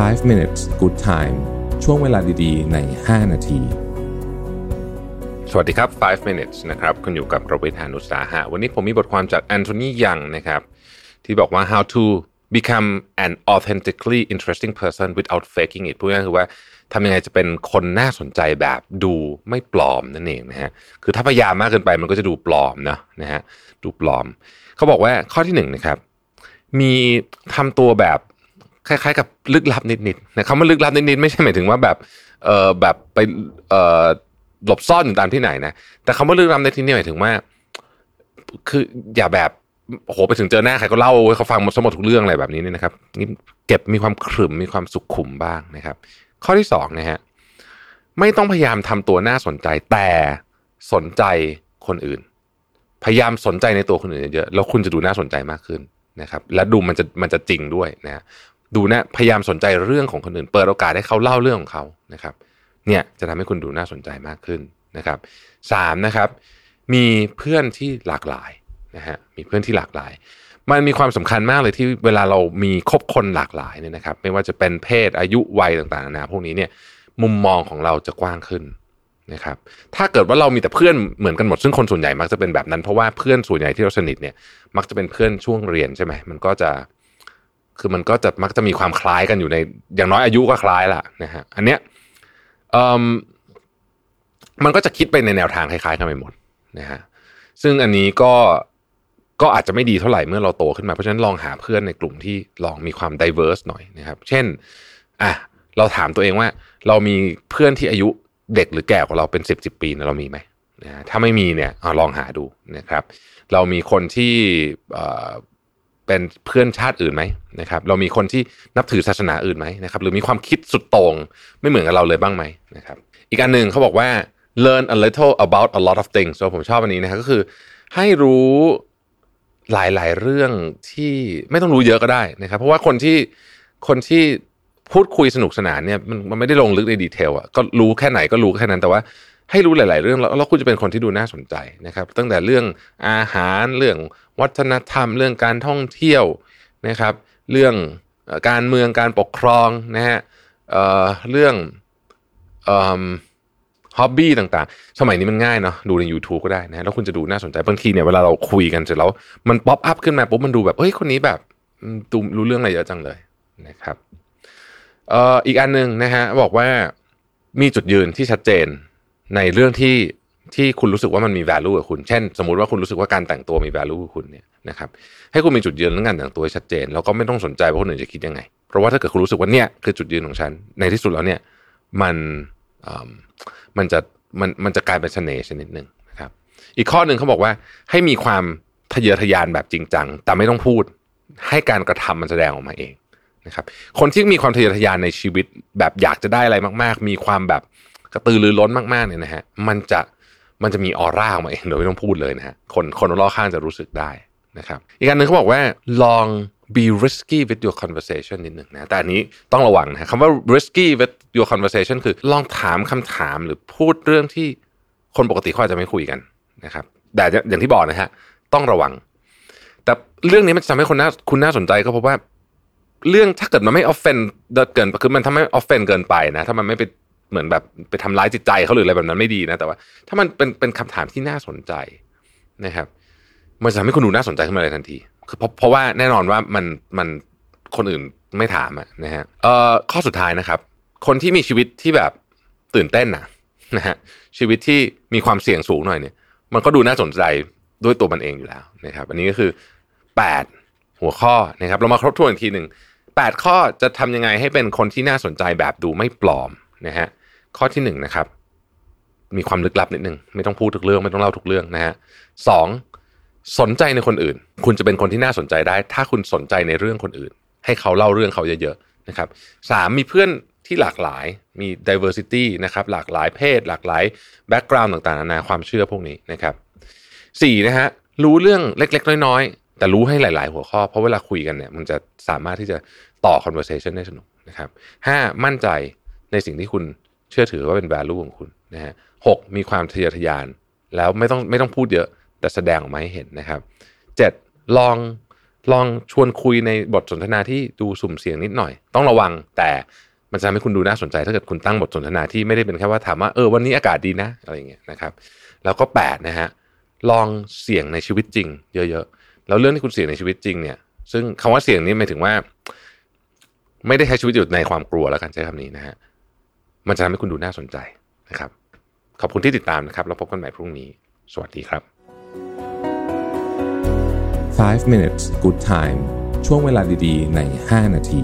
5 minutes good time ช่วงเวลาดีๆ ใน 5 นาที สวัสดีครับ 5 minutes นะครับ คุณอยู่กับประวิทานุสาหะ วันนี้ผมมีบทความจากแอนโทนียังนะครับ ที่บอกว่า how to become an authentically interesting person without faking it พูดง่ายๆคือว่าทำยังไงจะเป็นคนน่าสนใจแบบดูไม่ปลอมนั่นเองนะฮะ คือถ้าพยายามมากเกินไปมันก็จะดูปลอมนะนะฮะ ดูปลอม เขาบอกว่าข้อที่หนึ่งนะครับ มีทำตัวแบบ คล้ายๆ กับลึกลับนิดๆนะคำว่าลึกลับนิดๆไม่ใช่หมายถึงว่าแบบเออแบบไปเออหลบซ่อนอยู่ตามที่ไหนนะแต่คำว่าลึกลับในที่นี้หมายถึงว่า คืออย่าแบบโอ้โหไปถึงเจอหน้าใครก็เล่าให้เขาฟังหมดสมดทุกเรื่องอะไรแบบนี้เนี่ยนะครับนี่เก็บมีความขรึมมีความสุขุมบ้างนะครับ ข้อที่สองนะฮะไม่ต้องพยายามทำตัวน่าสนใจแต่สนใจคนอื่น พยายามสนใจในตัวคนอื่นเยอะๆแล้วคุณจะดูน่าสนใจมากขึ้นนะครับ และดูมันจะมันจะจริงด้วยนะฮะ ดูนะพยายามสนใจเรื่องของคนอื่น เปิดโอกาสให้เขาเล่าเรื่องของเขานะครับเนี่ยจะทำให้คุณดูน่าสนใจมากขึ้นนะครับสามนะครับ มีเพื่อนที่หลากหลายนะฮะมีเพื่อนที่หลากหลาย มันมีความสำคัญมากเลยที่เวลาเรามีคบคนหลากหลายเนี่ยนะครับ ไม่ว่าจะเป็นเพศอายุวัยต่างๆนานาพวกนี้เนี่ยมุมมองของเราจะกว้างขึ้นนะครับ ถ้าเกิดว่าเรามีแต่เพื่อนเหมือนกันหมดซึ่งคนส่วนใหญ่มักจะเป็นแบบนั้นเพราะว่าเพื่อนส่วนใหญ่ที่เราสนิทเนี่ยมักจะเป็นเพื่อนช่วงเรียนใช่ไหมมันก็จะ คือมันก็จะมักจะมีความคล้ายกันอยู่ใน อย่างน้อยอายุก็คล้ายละนะฮะอันเนี้ยมันก็จะคิดไปในแนวทางคล้ายๆกันไปหมดนะฮะซึ่งอันนี้ก็ก็อาจจะไม่ดีเท่าไหร่เมื่อเราโตขึ้นมาเพราะฉะนั้นลองหาเพื่อนในกลุ่มที่ลองมีความ diverse หน่อยนะครับ เช่นอะเราถามตัวเองว่า เรามีเพื่อนที่อายุเด็กหรือแก่กว่าเราเป็นสิบสิบปีนะเรามีไหมนะถ้าไม่มีเนี่ยอลองหาดูนะครับ เรามีคนที่ เป็นเพื่อนชาติอื่นไหมนะครับ เรามีคนที่นับถือศาสนาอื่นไหมนะครับ หรือมีความคิดสุดโต่งไม่เหมือนกับเราเลยบ้างไหมนะครับ อีกอันหนึ่งเขาบอกว่า learn a little about a lot of things so ผมชอบอันนี้นะครับก็คือให้รู้หลายๆ เรื่องที่ไม่ต้องรู้เยอะก็ได้นะครับ เพราะว่าคนที่คนที่พูดคุยสนุกสนานเนี่ยมันมันไม่ได้ลงลึกในดีเทลอะก็รู้แค่ไหนก็รู้แค่นั้นแต่ว่า ให้รู้หลาย ๆ เรื่องแล้วแล้วคุณจะเป็นคนที่ดูน่าสนใจนะครับ ตั้งแต่เรื่องอาหารเรื่องวัฒนธรรม เรื่องการท่องเที่ยวนะครับ เรื่องการเมืองการปกครองนะฮะเเรื่องhobby ต่างๆ สมัยนี้มันง่ายเนาะดูใน YouTube ก็ได้นะแล้วคุณจะดูน่าสนใจบางทีเนี่ยเวลาเราคุยกันเสร็จแล้วมัน pop up ขึ้นมาปุ๊บมันดูแบบเฮ้ยคนนี้แบบดูรู้เรื่องอะไรเยอะจังเลยนะครับอออีกอันหนึ่งนะฮะบอกว่ามีจุดยืนที่ชัดเจน ในเรื่องที่ที่คุณรู้สึกว่ามันมี value กับคุณ เช่น สมมุติว่าคุณรู้สึกว่าการแต่งตัวมี value กับคุณเนี่ยนะครับ ให้คุณมีจุดยืนเรื่องการแต่งตัวชัดเจน แล้วก็ไม่ต้องสนใจว่าคนอื่นจะคิดยังไง เพราะว่าถ้าเกิดคุณรู้สึกว่าเนี่ยคือจุดยืนของฉัน ในที่สุดแล้วเนี่ยมันมันจะมันมันจะกลายเป็นเสน่ห์ชนิดหนึ่งนะครับ อีกข้อหนึ่งเขาบอกว่าให้มีความทะเยอทะยานแบบจริงจัง แต่ไม่ต้องพูด ให้การกระทำมันแสดงออกมาเองนะครับ คนที่มีความทะเยอทะยานในชีวิตแบบอยากจะได้อะไรมาก ๆ มีความแบบ กระตือรือร้นมากๆเนี่ยนะฮะมันจะมันจะมีออร่าออกมาเองโดยไม่ต้องพูดเลยนะฮะคนคนรอบข้างจะรู้สึกได้นะครับอีกอันหนึ่งเขาบอกว่าลอง be risky with your conversation นิดหนึ่งนะแต่อันนี้ต้องระวังนะคำว่า risky with your conversation คือลองถามคำถามหรือพูดเรื่องที่คนปกติเขาอาจจะไม่คุยกันนะครับแต่อย่างที่บอกนะฮะต้องระวัง แต่เรื่องนี้มันจะทำให้คนน่าคุณน่าสนใจก็เพราะว่า เรื่องถ้าเกิดมันไม่ offend เกินคือมันทำให้ offend เกินไปนะ ถ้ามันไม่ไป เหมือนแบบไปทำร้ายจิตใจเขาหรืออะไรแบบนั้นไม่ดีนะ แต่ว่า ถ้ามันเป็นเป็นคำถามที่น่าสนใจนะครับ มันจะทำให้คุณดูน่าสนใจขึ้นมาเลยทันทีคือเพราะเพราะว่าแน่นอนว่ามันมันคนอื่นไม่ถามะนะฮะเอ่อข้อสุดท้ายนะครับ คนที่มีชีวิตที่แบบตื่นเต้นนะนะฮะชีวิตที่มีความเสี่ยงสูงหน่อยเนี่ย มันก็ดูน่าสนใจด้วยตัวมันเองอยู่แล้วนะครับ อันนี้ก็คือแปดหัวข้อนะครับ เรามาครบถ้วนอีกทีหนึ่งแปดข้อจะทำยังไงให้เป็นคนที่น่าสนใจแบบดูไม่ปลอมนะฮะ ข้อที่หนึ่งนะครับ มีความลึกลับนิดนึงไม่ต้องพูดทุกเรื่องไม่ต้องเล่าทุกเรื่องนะฮะสองสนใจในคนอื่น คุณจะเป็นคนที่น่าสนใจได้ ถ้าคุณสนใจในเรื่องคนอื่น ให้เขาเล่าเรื่องเขาเยอะๆนะครับสามมีเพื่อนที่หลากหลายมี diversity นะครับหลากหลายเพศ หลากหลาย background ต่างๆนานาความเชื่อพวกนี้นะครับสี่นะฮะรู้เรื่องเล็ก ๆ น้อยๆ แต่รู้ให้หลาย ๆ หัวข้อ เพราะเวลาคุยกันเนี่ยมันจะสามารถที่จะต่อ conversation ได้สนุกนะครับห้ามั่นใจในสิ่งที่คุณ เชื่อถือว่าเป็น value ของคุณนะฮะหกมีความทะเยอทะยาน แล้วไม่ต้องไม่ต้องพูดเยอะ แต่แสดงออกมาให้เห็นนะครับเจ็ดลองลองชวนคุยในบทสนทนาที่ดูสุ่มเสี่ยงนิดหน่อย ต้องระวังแต่มันจะทำให้คุณดูน่าสนใจ ถ้าเกิดคุณตั้งบทสนทนาที่ไม่ได้เป็นแค่ว่าถามว่าเออวันนี้อากาศดีนะอะไรอย่างเงี้ยนะครับ แล้วก็8นะฮะลองเสี่ยงในชีวิตจริง เยอะๆแล้วเรื่องที่คุณเสี่ยงในชีวิตจริงเนี่ย ซึ่งคำว่าเสี่ยงนี้หมายถึงว่า ไม่ได้ใช้ชีวิตอยู่ในความกลัวแล้วกันใช้คำนี้นะฮะ มันจะทำให้คุณดูน่าสนใจนะครับ ขอบคุณที่ติดตามนะครับ แล้วพบกันใหม่พรุ่งนี้ สวัสดีครับ 5 minutes good time ช่วงเวลาดีๆ ใน 5 นาที